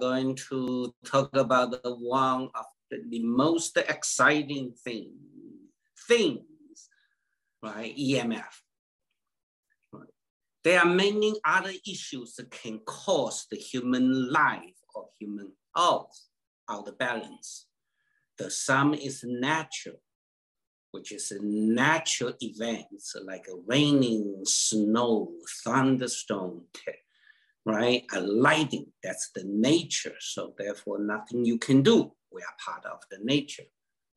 going to talk about the one of the, the most exciting thing, things, right? EMF. Right. There are many other issues that can cause the human life or human health out of balance. The sum is natural, which is natural events like raining, snow, thunderstorm, right? A lightning, that's the nature. So therefore nothing you can do. We are part of the nature.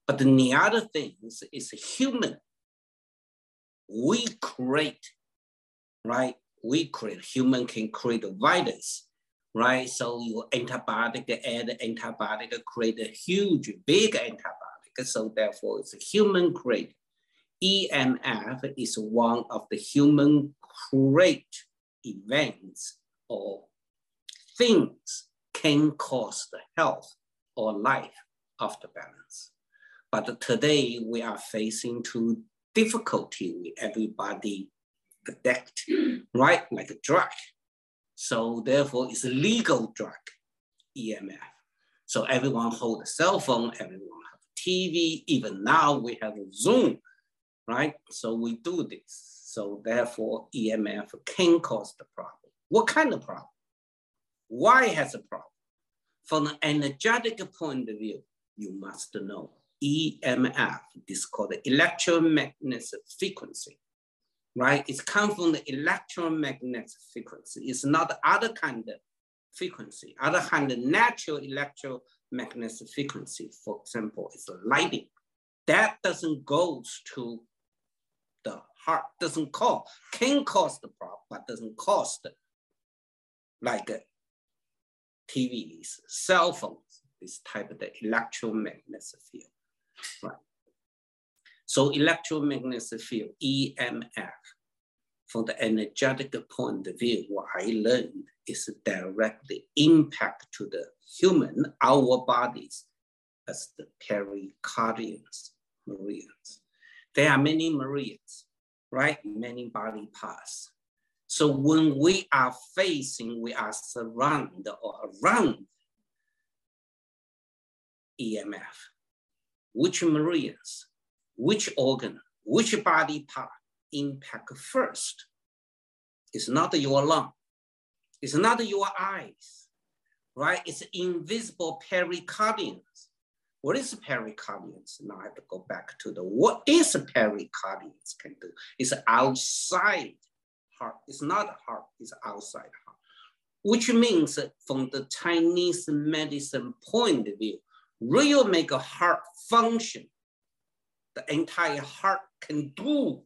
But the other things is human. We create, right? We create, human can create a virus, right? So your antibiotic add antibiotic create a huge, big antibiotic so therefore it's a human create. EMF is one of the human create events or things can cause the health or life of the balance. But today we are facing to difficulty with everybody addict, right? Like a drug. So therefore it's a legal drug, EMF. So everyone hold a cell phone, everyone have TV, even now we have Zoom, right? So we do this. So therefore EMF can cause the problem. What kind of problem? Why has a problem? From an energetic point of view, you must know EMF, is called the electromagnetic frequency, right? It's come from the electromagnetic frequency. It's not other kind of frequency. Other kind of natural electromagnetic frequency, for example, is lighting. That doesn't go to the heart, doesn't cause, can cause the problem, but doesn't cause the, like TVs, cell phones, this type of the electromagnetic field, right? So electromagnetic field, EMF, from the energetic point of view, what I learned is directly impact to the human, our bodies, as the pericardians, meridians. There are many meridians, right? Many body parts. So when we are facing, we are surrounded or around EMF, which meridians, which organ, which body part impact first? It's not your lung, it's not your eyes, right? It's invisible pericardians. What is pericardians? Now I have to go back to the what is pericardians can do? It's outside heart. It's not heart, it's outside heart. Which means from the Chinese medicine point of view, real make a heart function, the entire heart can do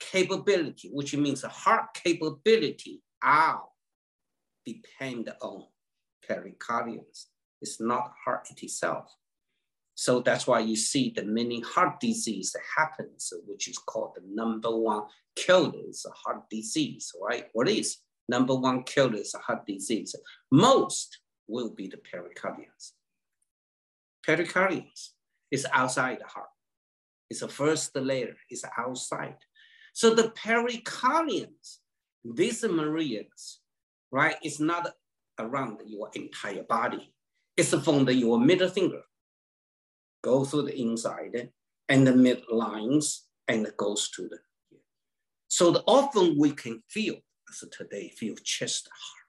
capability, which means the heart capability are depend on pericardiums. It's not heart itself. So that's why you see the many heart disease happens, which is called the number one killer is heart disease, right? What is number one killer is heart disease? Most will be the pericardiums. Pericardiums is outside the heart. It's the first layer, it's outside. So the pericardiums these meridians, right, is not around your entire body. It's from the, your middle finger, go through the inside and the midlines and goes to the So the, often we can feel, as today, feel chest heart.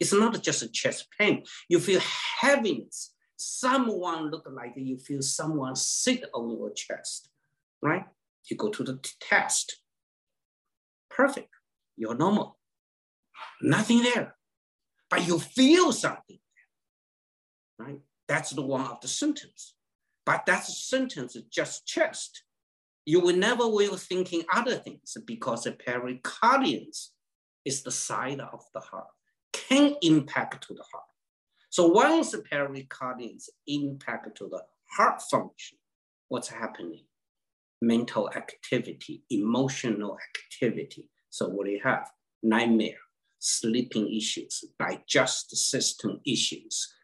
It's not just a chest pain. You feel heaviness. Someone look like you feel someone sit on your chest, right? You go to the test. Perfect you're normal. Nothing there. But you feel something, right? That's the one of the symptoms. But that sentence just chest. You will never will thinking other things because the pericardiums is the side of the heart, can impact to the heart. So once the pericardiums impact to the heart function, what's happening? Mental activity, emotional activity, so what do you have? Nightmare, sleeping issues, digestive system issues,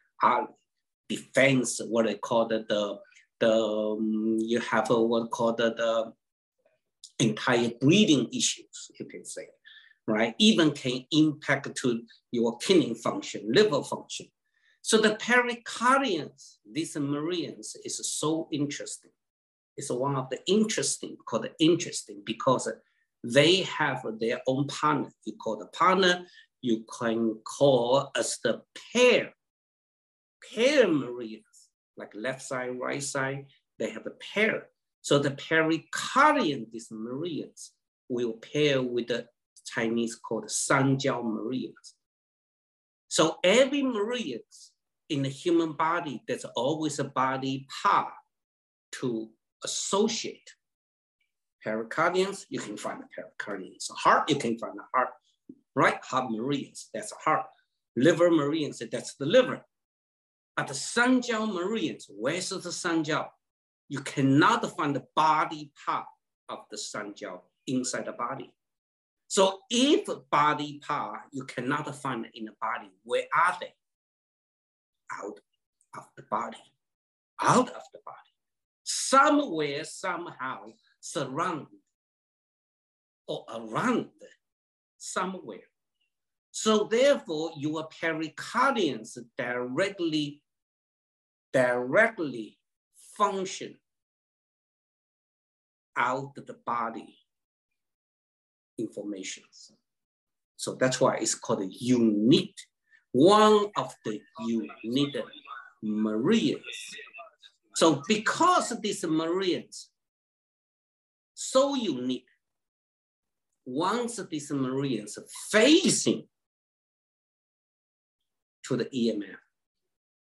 defense, what they call the, the, the um, you have a, what called the, the entire breathing issues, you can say, right? Even can impact to your kidney function, liver function. So the pericardians, these meridians, is so interesting. It's one of the interesting, called interesting, because they have their own partner. You call the partner, you can call as the pair, pair meridians, like left side, right side, they have a pair. So the pericardian, these meridians, will pair with the Chinese called Sanjiao meridians. So every meridian in the human body, there's always a body part to associate. Pericardians, you can find the pericardians. Heart, you can find the heart, right? Heart meridians, that's the heart. Liver meridians, that's the liver. But the Sanjiao meridians, where's the Sanjiao? You cannot find the body part of the Sanjiao inside the body. So if body part you cannot find in the body, where are they? Out of the body, out of the body. Somewhere, somehow, surround or around somewhere. So therefore, your pericardians directly, directly function out of the body informations. So that's why it's called a unique, one of the unique meridians. So because these meridians, so unique, once these meridians facing to the EMF,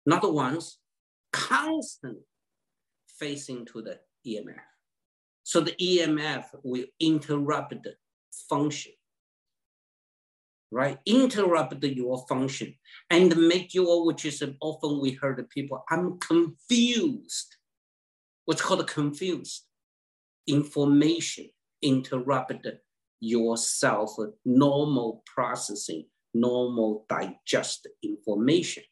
not once, constant facing to the EMF. So the EMF will interrupt the function, right? Interrupt your function and make you, which is often we heard the people, I'm confused. What's called confused? Information interrupt yourself normal processing, normal digest information,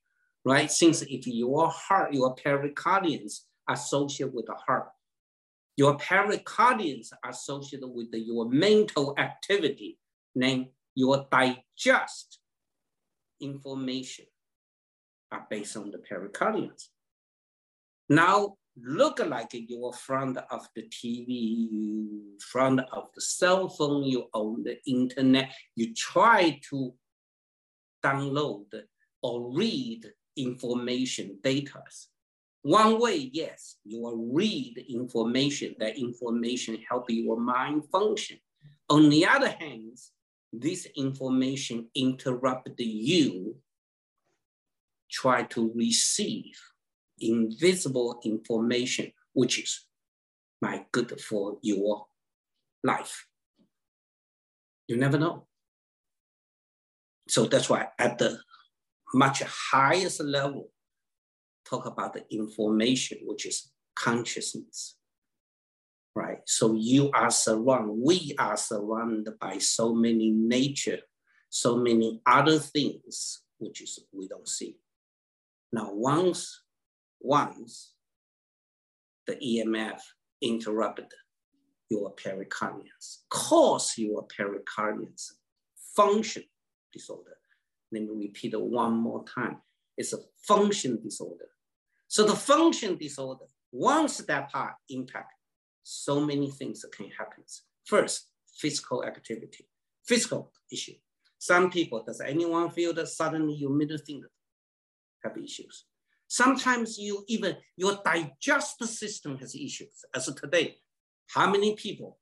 right? Since if your heart, your pericardians associated with the heart, your pericardians associated with your mental activity, then your digest information are based on the pericardians. Now, look like your front of the TV, you front of the cell phone, you own the internet, you try to download or read information data. One way, yes, you will read information, that information help your mind function. On the other hand, this information interrupt you try to receive invisible information, which is my good for your life. You never know. So that's why at the much highest level, talk about the information, which is consciousness, right? So you are surrounded, we are surrounded by so many nature, so many other things, which is we don't see. Now, once, once the EMF interrupted your pericardians, cause your pericardians function disorder. Let me repeat it one more time. It's a function disorder. So the function disorder, once that part impact, so many things can happen. First, physical activity, physical issue. Some people, does anyone feel that suddenly your middle finger have issues? Sometimes you even, your digestive system has issues. As of today, how many people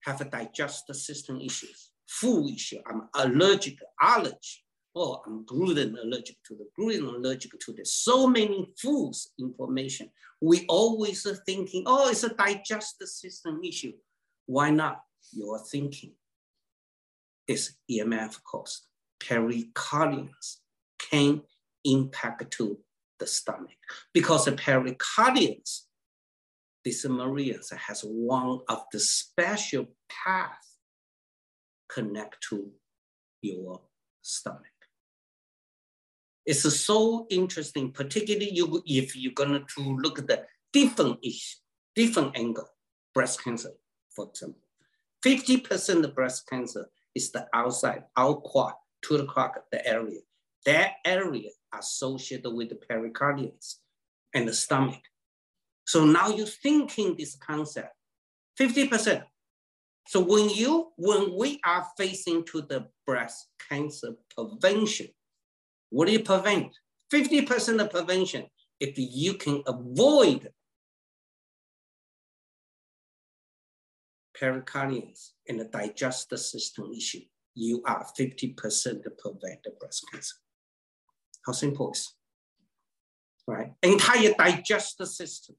have a digestive system issues? Food issue, I'm allergic, allergy, oh, I'm gluten allergic to the gluten allergic to the so many foods information. We always are thinking, oh, it's a digestive system issue. Why not? Your thinking is EMF caused. Pericardians can impact to the stomach because the pericardians, this meridians has one of the special path connect to your stomach. It's so interesting, particularly you, if you're going to look at the different issue, different angle, breast cancer, for example. 50% of breast cancer is the outside, out quad, to the clock, the area. That area associated with the pericardiums and the stomach. So now you're thinking this concept, 50%. So when you, when we are facing to the breast cancer prevention, what do you prevent? 50% of prevention, if you can avoid pericardiums and the digestive system issue, you are 50% to prevent the breast cancer. How simple is right? Entire digestive system.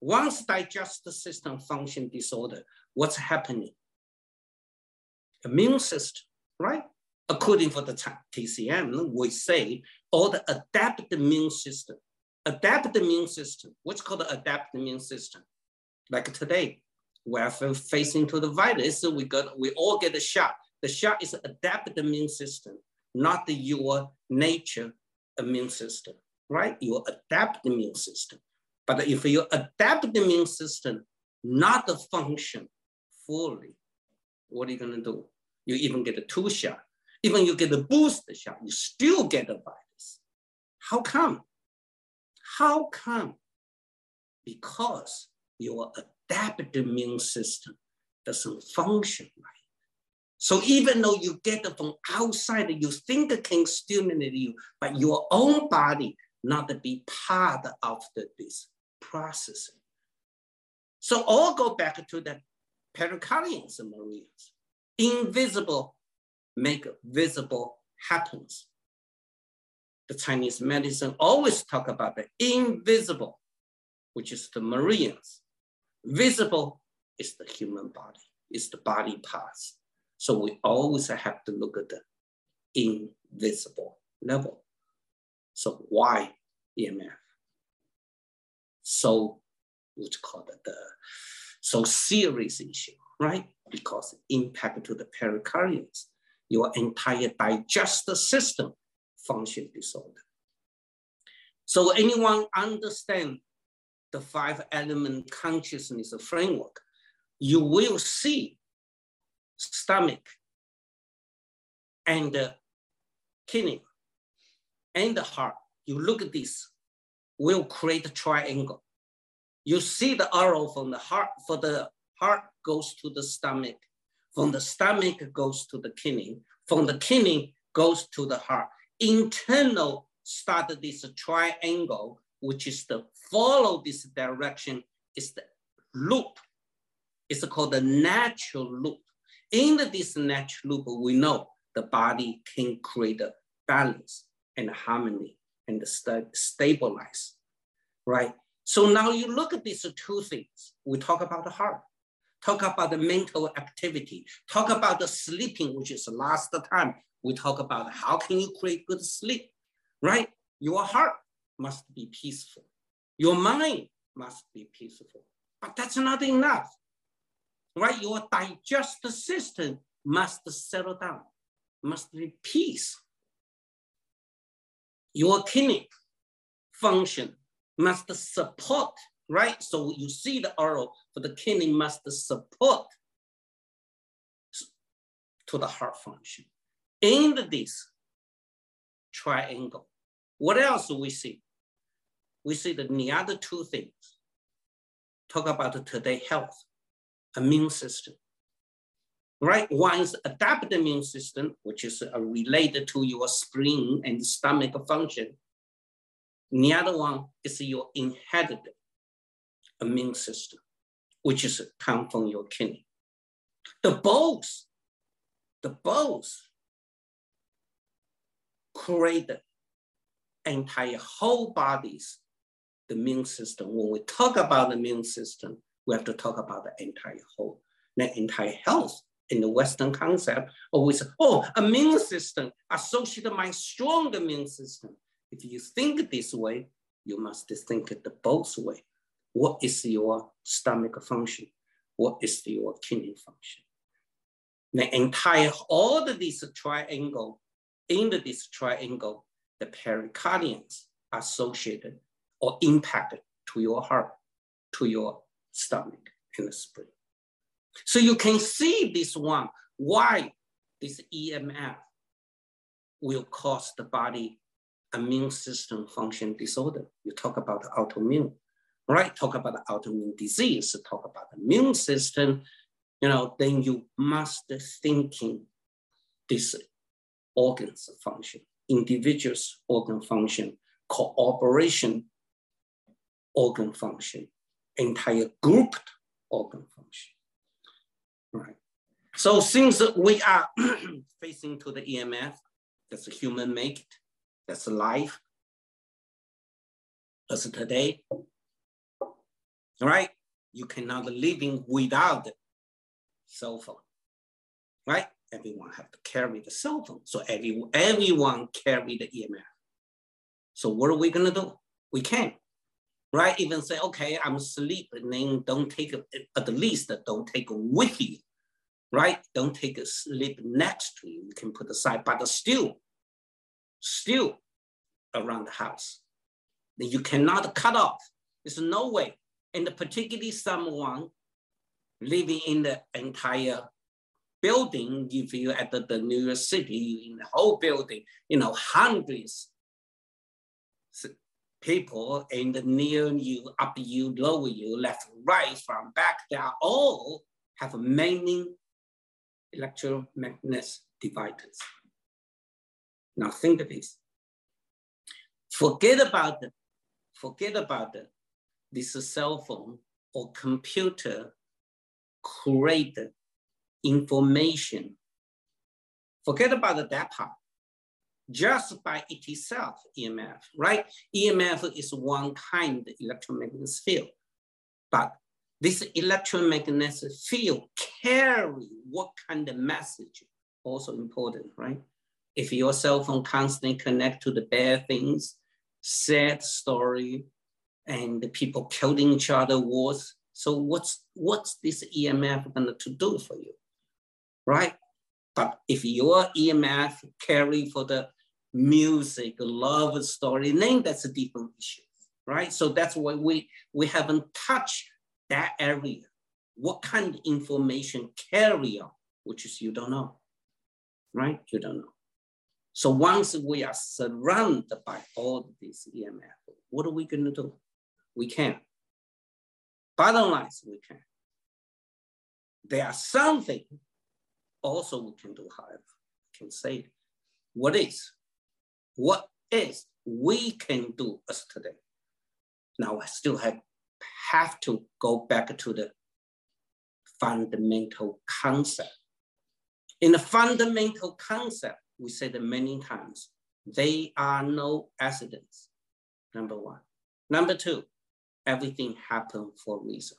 Once digestive system function disorder, what's happening? Immune system, right? According for the TCM, we say all the adaptive immune system. Adaptive immune system, what's called the adaptive immune system? Like today, we're facing to the virus, so we got we all get a shot. The shot is adaptive immune system, not the your nature immune system, right? Your adaptive immune system. But if you adapt the immune system not the function fully, what are you gonna do? You even get a two shot. Even you get a booster shot, you still get the virus. How come? How come? Because your adaptive immune system doesn't function right. So even though you get it from outside, you think it can stimulate you, but your own body not to be part of the, this processing. So all go back to the pericardiums and meridians. Invisible make visible happens. The Chinese medicine always talk about the invisible, which is the meridians. Visible is the human body, is the body parts. So we always have to look at the invisible level. So why EMF? So what's called the so serious issue, right? Because impact to the pericardiums, your entire digestive system function disorder. So anyone understand the five element consciousness framework, you will see stomach and the kidney and the heart. You look at this, will create a triangle. You see the arrow from the heart, for the heart goes to the stomach, from hmm. the stomach goes to the kidney, from the kidney goes to the heart. Internal start this triangle, which is the follow this direction, is the loop. It's called the natural loop. In this natural loop, we know the body can create a balance and harmony and st stabilize, right? So now you look at these two things. We talk about the heart, talk about the mental activity, talk about the sleeping, which is the last time we talk about how can you create good sleep, right? Your heart must be peaceful. Your mind must be peaceful. But that's not enough, right? Your digestive system must settle down, must be peace. Your kidney function must support, right? So you see the arrow for the kidney must support to the heart function. In this triangle, what else do we see? We see that the other two things. Talk about today health, immune system. Right, one is adaptive immune system, which is uh, related to your spleen and stomach function. The other one is your inherited immune system, which is come from your kidney. The both, the both create the entire whole bodies, the immune system. When we talk about the immune system, we have to talk about the entire whole, the entire health in the Western concept, always, oh, immune system associated my strong immune system. If you think this way, you must think it the both way. What is your stomach function? What is your kidney function? The entire, all of this triangle, in this triangle, the pericardiums are associated or impacted to your heart, to your stomach and the spleen. So you can see this one, why this EMF will cause the body immune system function disorder. You talk about autoimmune, right? Talk about autoimmune disease, talk about immune system, you know, then you must thinking this organs function, individuals organ function, cooperation organ function, entire grouped organ function, right? So since we are facing to the EMF, that's human made, that's life, as today, right? You cannot living without cell phone, right? Everyone have to carry the cell phone. So every, everyone carry the EMF. So what are we gonna do? We can't, right? Even say, okay, I'm asleep, and then don't take at least don't take it with you, right? Don't take a sleep next to you. You can put aside, but still, still around the house. You cannot cut off. There's no way. And particularly someone living in the entire building, if you at the, the New York City, in the whole building, you know, hundreds people in the near you, up you, lower you, left, right, from back, they all have many electromagnetic dividers. Now think of this. Forget about the, forget about the, this cell phone or computer create information. Forget about that part. Just by itself, EMF, right? EMF is one kind of electromagnetic field, but this electromagnetic field carry what kind of message? Also important, right? If your cell phone constantly connect to the bad things, sad story, and the people killing each other wars. So what's what's this EMF going to do for you, right? But if your EMF carry for the music, love story, then that's a different issue, right? So that's why we we haven't touched that area. What kind of information carry on, which is you don't know, right? You don't know. So once we are surrounded by all these EMF, what are we going to do? We can't. Bottom line we can. There are something also we can do, however, we can say what is, what is we can do as today. Now I still have, have to go back to the fundamental concept. In the fundamental concept, we said many times, they are no accidents, number one. Number two, everything happened for a reason.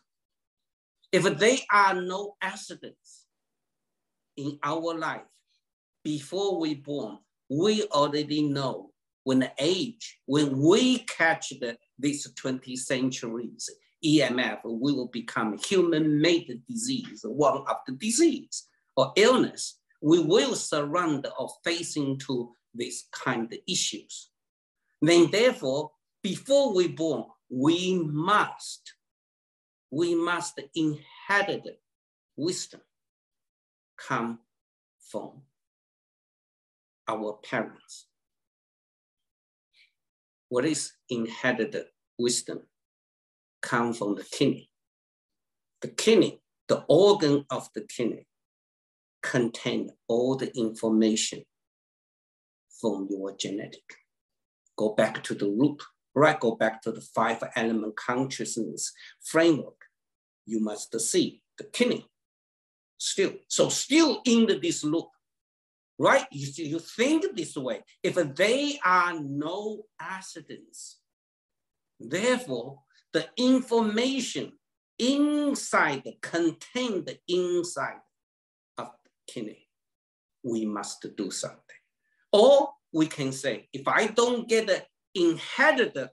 If there are no accidents in our life, before we born, we already know when the age, when we catch the, these 20 centuries EMF, we will become human-made disease, one of the disease or illness we will surround or facing to these kind of issues. Then therefore, before we born, we must, we must inherit wisdom come from our parents. What is inherited wisdom? Come from the kidney. The kidney, the organ of the kidney, contain all the information from your genetic. Go back to the root, right? Go back to the five element consciousness framework. You must see the kidney still. So still in the, this loop, right? You, you think this way. If they are no accidents, therefore the information inside, the contained inside of the kidney, we must do something. Or we can say, if I don't get inherited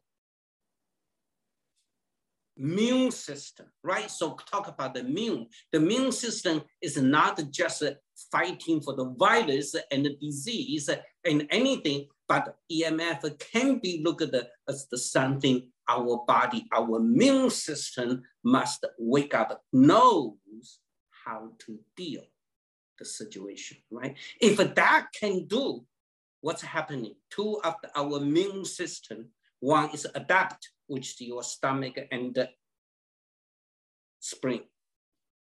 immune system, right? So talk about the immune. The immune system is not just fighting for the virus and the disease and anything, but EMF can be looked at as the something our body, our immune system must wake up, knows how to deal the situation, right? If that can do what's happening, two of our immune system, one is adapt, which is your stomach and the spring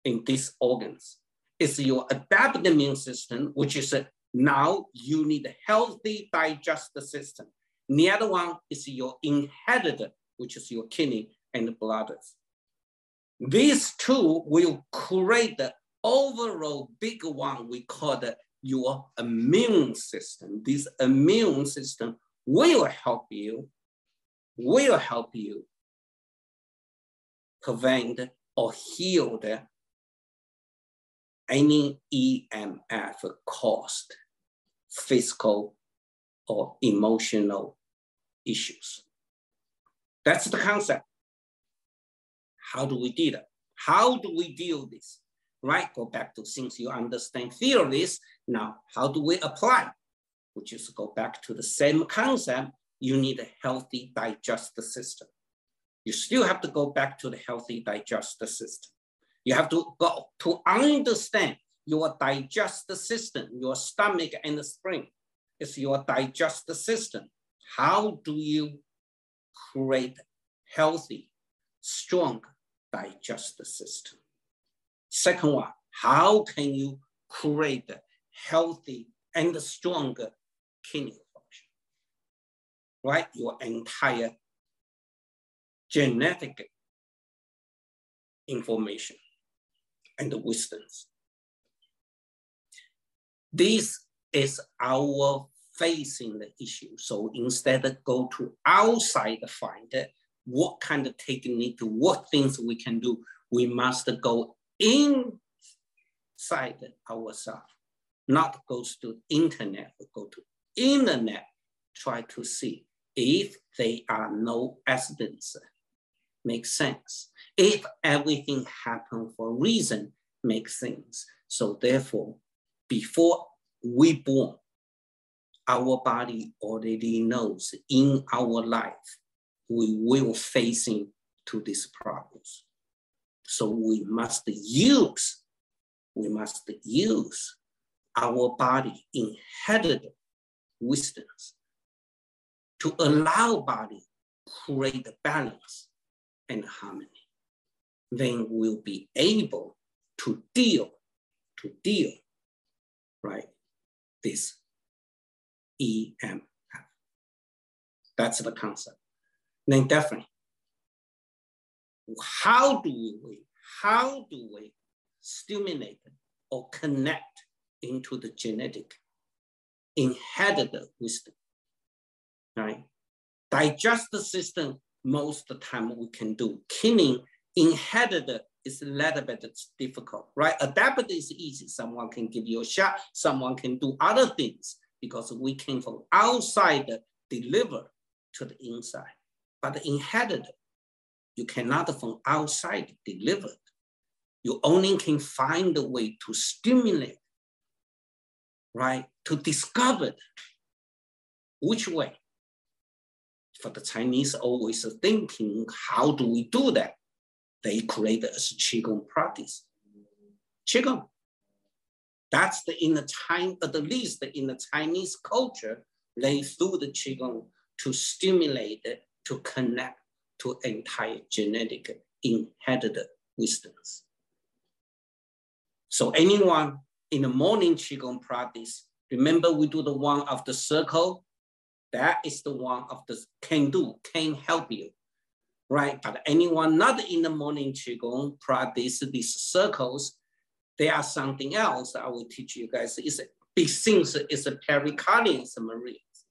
in these organs. It's your adaptive immune system, which is a, now you need a healthy digestive system. The other one is your inherited, which is your kidney and bladders. These two will create the overall big one we call the your immune system. This immune system will help you, will help you prevent or heal any EMF caused physical or emotional issues. That's the concept. How do we deal? How do we deal this? Right, go back to things you understand theories. Now, how do we apply? Which is go back to the same concept. You need a healthy digestive system. You still have to go back to the healthy digestive system. You have to go to understand your digestive system, your stomach and the spring is your digestive system. How do you create healthy, strong digestive system? Second one, how can you create healthy and stronger kidney function? Right, your entire genetic information and the wisdoms. This is our facing the issue. So instead of go to outside find what kind of technique, what things we can do, we must go inside ourselves, not go to internet, go to internet, try to see if there are no accidents, makes sense. If everything happened for a reason, makes sense. So therefore, before we born, our body already knows in our life, we will facing to these problems. So we must use, we must use our body inherited wisdoms to allow body create balance and harmony. Then we'll be able to deal, to deal right? This EMF. That's the concept. Then definitely, how do we, how do we stimulate or connect into the genetic inherited wisdom, right? Digestive system, most of the time we can do. Killing inherited is a little bit difficult, right? Adapted is easy. Someone can give you a shot. Someone can do other things because we came from outside deliver to the inside. But the inherited, you cannot from outside deliver. You only can find a way to stimulate, right? To discover which way. For the Chinese, always thinking, how do we do that? they create as Qigong practice. Qigong. That's the in the time, at least in the Chinese culture, they do the Qigong to stimulate, it, to connect to entire genetic inherited wisdoms. So anyone in the morning Qigong practice, remember we do the one of the circle, that is the one of the can do, can help you right? But anyone not in the morning Qigong practice these circles, there are something else I will teach you guys. Is since it's a pericardium meridians,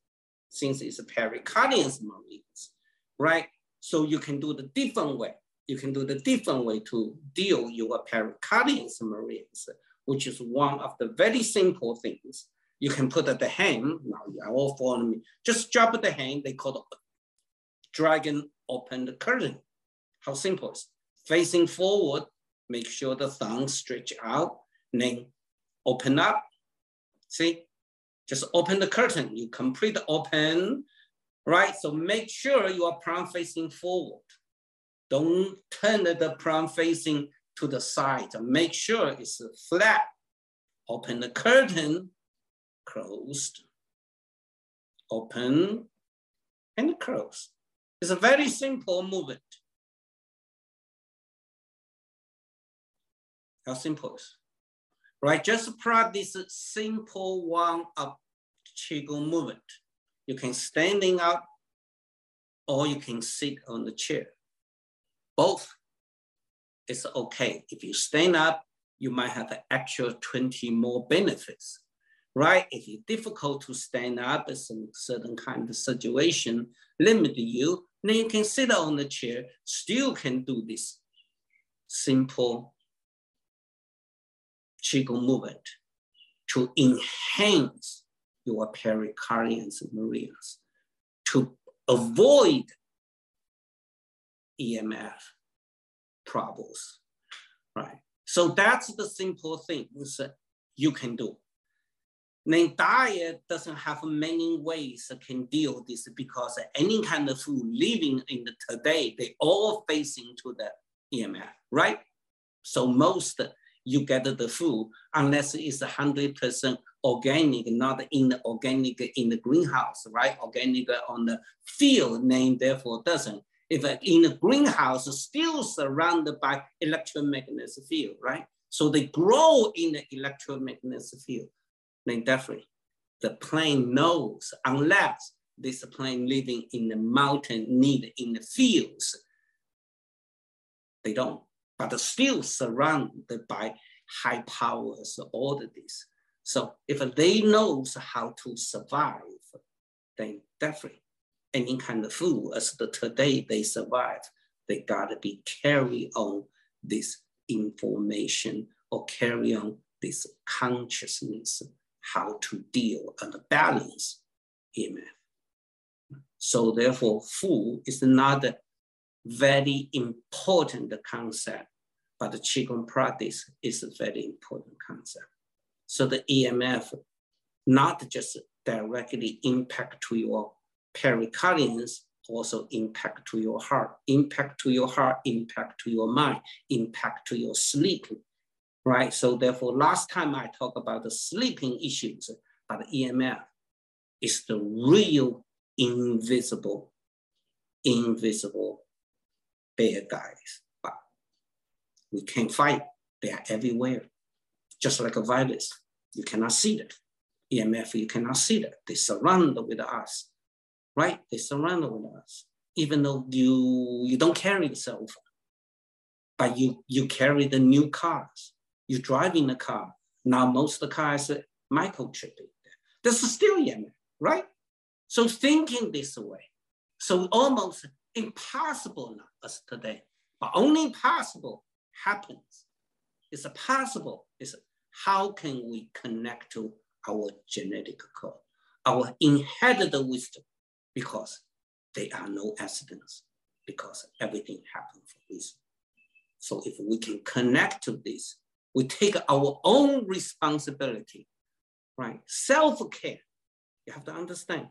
since it's a pericardium meridians, right? So you can do the different way. You can do the different way to deal your pericardium meridians, which is one of the very simple things. You can put at the hand, now you are all following me, just drop the hand, they call it dragon open the curtain. How simple is Facing forward, make sure the thumb stretch out, then open up. See, just open the curtain. You complete open, right? So make sure you are palm facing forward. Don't turn the palm facing to the side. Make sure it's flat, Open the curtain, closed, open, and close. It's a very simple movement. How simple is right? Just practice simple one of Qigong movement. You can standing up or you can sit on the chair. Both is okay. If you stand up, you might have an actual 20 more benefits, right? If it's difficult to stand up in some certain kind of situation, limit you, then you can sit on the chair, still can do this simple Qigong movement to enhance your pericardians and meridians, to avoid EMF problems, right? So that's the simple things you can do. Then diet doesn't have many ways can deal this because any kind of food living in the today, they all facing to the EMF, right? So most you get the food unless it's 100% organic, not in the organic in the greenhouse, right? Organic on the field name therefore doesn't. If in the greenhouse, still surrounded by electromagnetic field, right? So they grow in the electromagnetic field, then definitely the plant knows unless this plant living in the mountain need in the fields, they don't but still surrounded by high powers, all of this. So if they knows how to survive, then definitely any kind of food as the today they survive, they gotta be carry on this information or carry on this consciousness, how to deal and balance EMF. So therefore, food is not a very important concept but the Qigong practice is a very important concept. So the EMF not just directly impact to your pericardians, also impact to your heart, impact to your heart, impact to your mind, impact to your sleeping, right? So therefore, last time I talked about the sleeping issues, but EMF is the real invisible, invisible bad guys we can't fight. They are everywhere. Just like a virus, you cannot see that. EMF, you cannot see that. They surround with us, right? They surround with us. Even though you, you don't carry the cell phone, but you, you carry the new cars. You drive in the car. Now most of the cars are microchipping. This is still EMF, right? So thinking this way, so almost impossible as today, but only possible happens. It's possible. It's how can we connect to our genetic code, our inherited wisdom, because there are no accidents, because everything happens for reason. So if we can connect to this, we take our own responsibility, right? Self-care, you have to understand.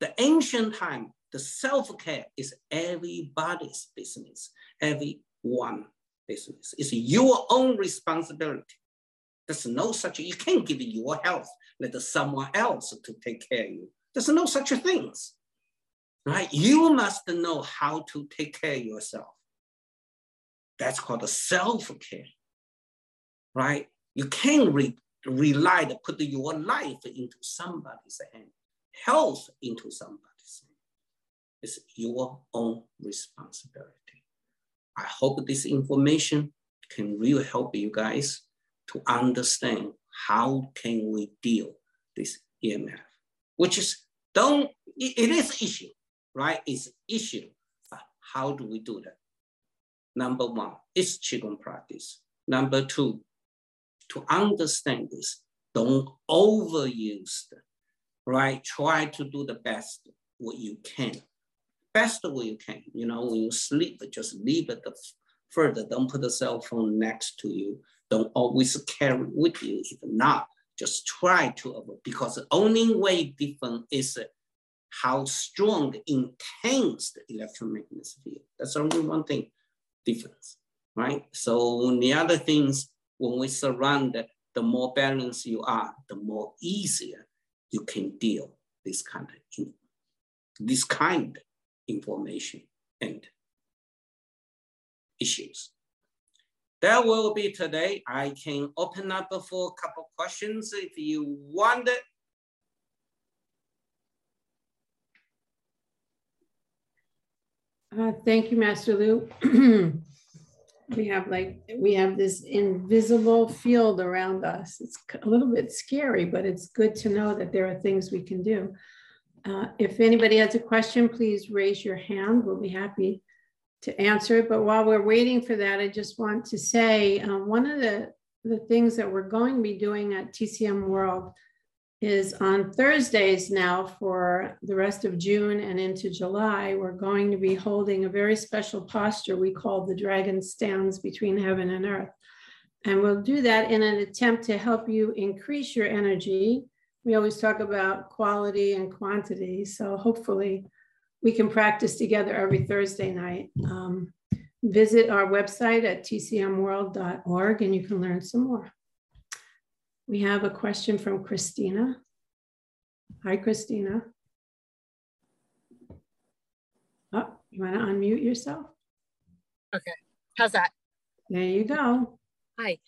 The ancient time, the self-care is everybody's business, everyone business. It's your own responsibility. There's no such, you can't give your health, let someone else to take care of you. There's no such things, right? You must know how to take care of yourself. That's called self-care, right? You can't re rely to put your life into somebody's hand, health into somebody's hand. It's your own responsibility. I hope this information can really help you guys to understand how can we deal this EMF, which is don't, it is issue, right? It's issue, but how do we do that? Number one is Qigong practice. Number two, to understand this, don't overuse it, right? Try to do the best what you can best way you can. You know, when you sleep, just leave it further. Don't put the cell phone next to you. Don't always carry with you. If not, just try to avoid, because the only way different is how strong, intense the electromagnetic field. That's only one thing difference, right? So the other things, when we surround the more balanced you are, the more easier you can deal this kind of this kind of information and issues. That will be today. I can open up for a couple questions if you want it. Uh, thank you, Master Lu. we have like, we have this invisible field around us. It's a little bit scary, but it's good to know that there are things we can do. Uh, if anybody has a question, please raise your hand. We'll be happy to answer it. But while we're waiting for that, I just want to say um, one of the, the things that we're going to be doing at TCM World is on Thursdays now for the rest of June and into July, we're going to be holding a very special posture we call the Dragon Stands Between Heaven and Earth. And we'll do that in an attempt to help you increase your energy. We always talk about quality and quantity. So hopefully we can practice together every Thursday night. Um, visit our website at tcmworld.org and you can learn some more. We have a question from Christina. Hi, Christina. Oh, you want to unmute yourself? Okay. How's that? There you go. Hi.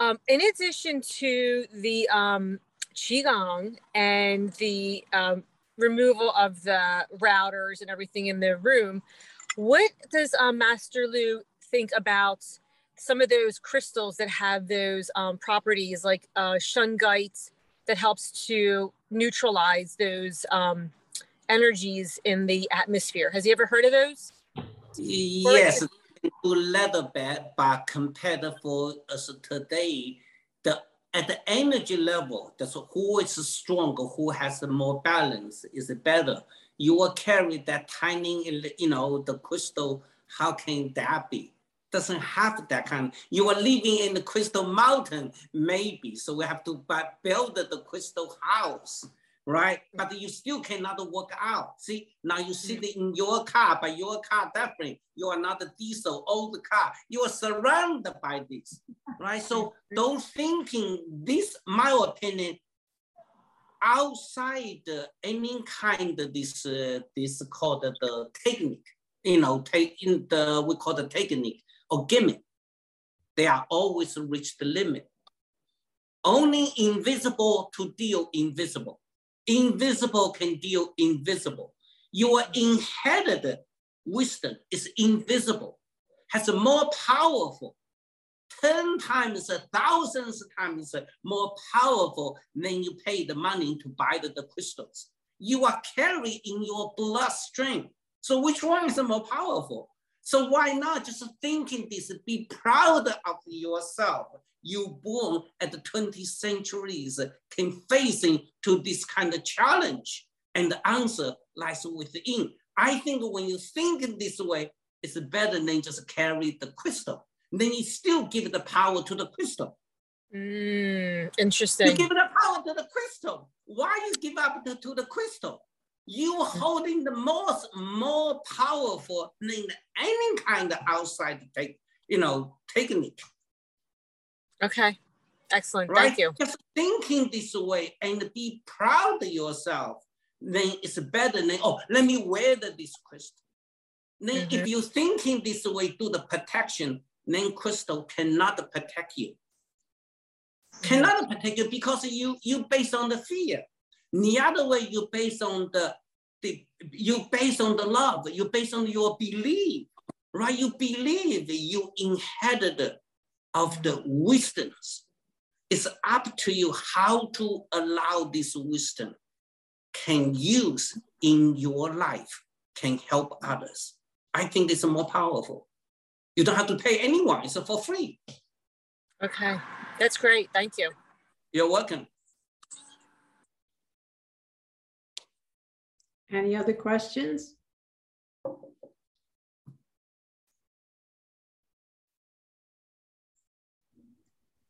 Um, in addition to the um, Qigong and the um, removal of the routers and everything in the room, what does um, Master Lu think about some of those crystals that have those um, properties like uh, shungite that helps to neutralize those um, energies in the atmosphere. Has he ever heard of those? Yes, a little bit, but compared for us today, at the energy level, that's who is stronger, who has more balance is better. You will carry that tiny, you know, the crystal. How can that be? doesn't have that kind. You are living in the crystal mountain, maybe. So we have to build the crystal house, right? But you still cannot work out. See, now you sit mm. in your car, but your car different. You are not a diesel, old car. You are surrounded by this, right? So don't thinking this, my opinion, outside any kind of this, uh, this called the technique, you know, take in the, we call the technique or gimmick. They are always reach the limit. Only invisible to deal invisible. Invisible can deal invisible. Your inherited wisdom is invisible, has a more powerful, 10 times, thousands times more powerful than you pay the money to buy the, the crystals. You are carried in your bloodstream. So which one is more powerful? So why not just thinking this, be proud of yourself. You born at the 20th centuries can facing to this kind of challenge and the answer lies within. I think when you think in this way, it's better than just carry the crystal. Then you still give the power to the crystal. Mm, interesting. You give the power to the crystal. Why you give up to the crystal? You holding the most more powerful than any kind of outside take, you know, technique. Okay. Excellent. Right? Thank you. Just thinking this way and be proud of yourself, then it's better than, oh, let me wear the, this crystal. Then mm-hmm. if you're thinking this way, do the protection, then crystal cannot protect you. Mm-hmm. Cannot protect you because you you based on the fear. The other way, you based on the, the you based on the love, you based on your belief, right? You believe you inherited of the wisdoms. It's up to you how to allow this wisdom can use in your life, can help others. I think it's more powerful. You don't have to pay anyone, it's for free. Okay, that's great. Thank you. You're welcome. Any other questions?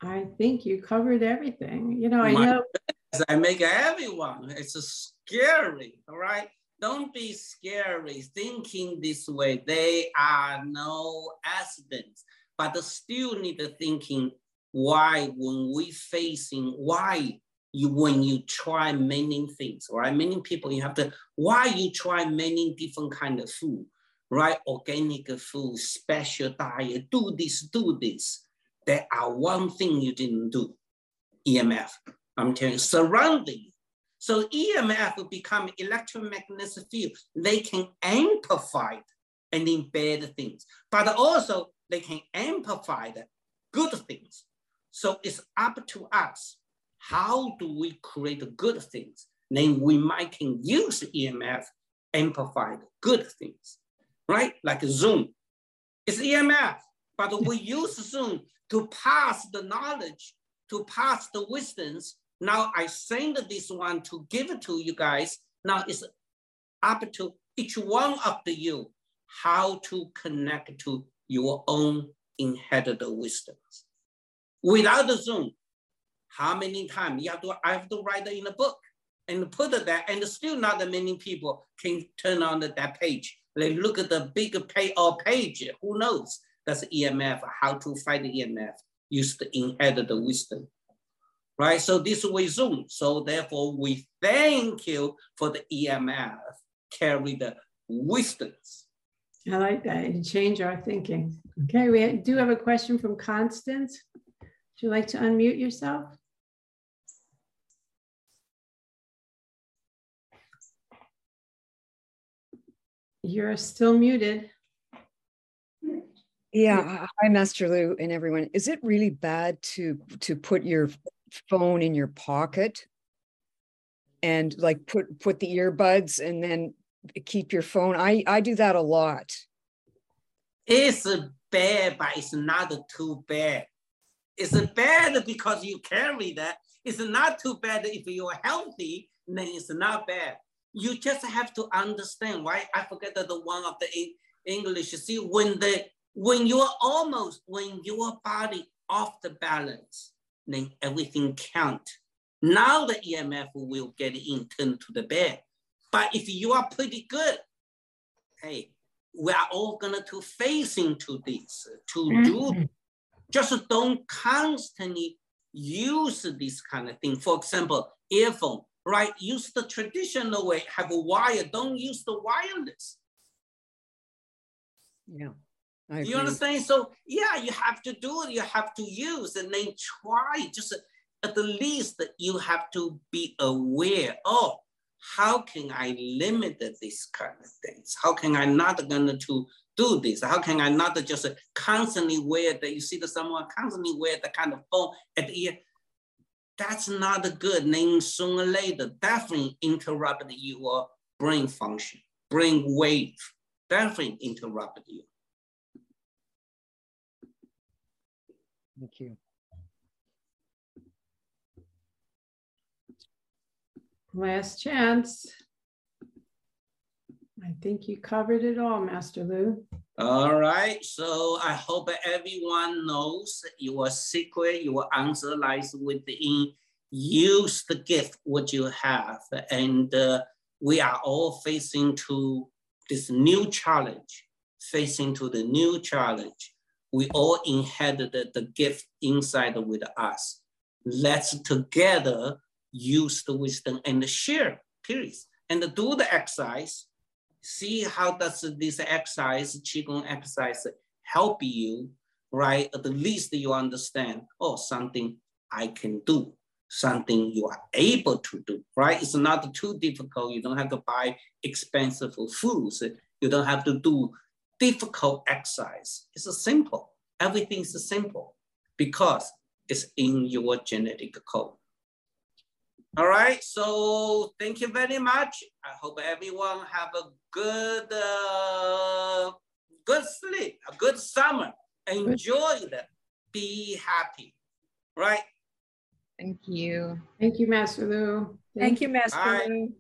I think you covered everything. You know, I My know. I make everyone. It's scary, all right? Don't be scary thinking this way. They are no accidents, but still need to thinking why when we facing why you when you try many things, right? Many people you have to why you try many different kind of food, right? Organic food, special diet, do this, do this. There are one thing you didn't do, EMF. I'm telling you, surrounding. So EMF will become electromagnetic field. They can amplify and embed things, but also they can amplify the good things. So it's up to us. How do we create good things? Then we might can use EMF amplify the good things, right? Like Zoom. It's EMF, but we use Zoom to pass the knowledge, to pass the wisdoms. Now I send this one to give it to you guys. Now it's up to each one of the you how to connect to your own inherited wisdoms. Without the Zoom, how many times you have to, I have to write it in a book and put it there, and still not that many people can turn on the, that page. They look at the big page or uh, page, who knows? That's EMF, how to fight the EMF, use the inherited wisdom. Right, so this way Zoom. So therefore we thank you for the EMF, carry the wisdoms I like that. Change our thinking. Okay, we do have a question from Constance. Would you like to unmute yourself? You're still muted. Yeah, hi Master Lu and everyone. Is it really bad to to put your phone in your pocket and like put put the earbuds and then keep your phone. I, I do that a lot. It's bad, but it's not too bad. It's bad because you carry that. It's not too bad if you're healthy, then it's not bad. You just have to understand, right? I forget that the one of the English. You see, when the when you're almost when your body off the balance, then everything count. Now the EMF will get in turn to the bed. But if you are pretty good, hey, we are all gonna to face into this, to mm-hmm. do, just don't constantly use this kind of thing. For example, earphone, right? Use the traditional way, have a wire, don't use the wireless. Yeah. you understand? So yeah, you have to do it, you have to use and then try just at the least that you have to be aware of how can I limit this kind of things? How can I not gonna to do this? How can I not just constantly wear that? You see that someone constantly wear the kind of phone at the ear. That's not good. Then sooner or later, definitely interrupt your brain function, brain wave, definitely interrupt you. Thank you. Last chance. I think you covered it all, Master Lu. All right, so I hope everyone knows your secret, your answer lies within. Use the gift what you have, and uh, we are all facing to this new challenge, facing to the new challenge. We all inherited the gift inside with us. Let's together use the wisdom and share, period. And do the exercise. See how does this exercise, Qigong exercise, help you, right? At least you understand, oh, something I can do, something you are able to do, right? It's not too difficult. You don't have to buy expensive foods. You don't have to do difficult exercise. It's simple. Everything is simple because it's in your genetic code. All right, so thank you very much. I hope everyone have a good, uh, good sleep, a good summer. Enjoy it. Be happy, right? Thank you. Thank you, Master Lu. Thank, Thank you, Master Bye. Lu.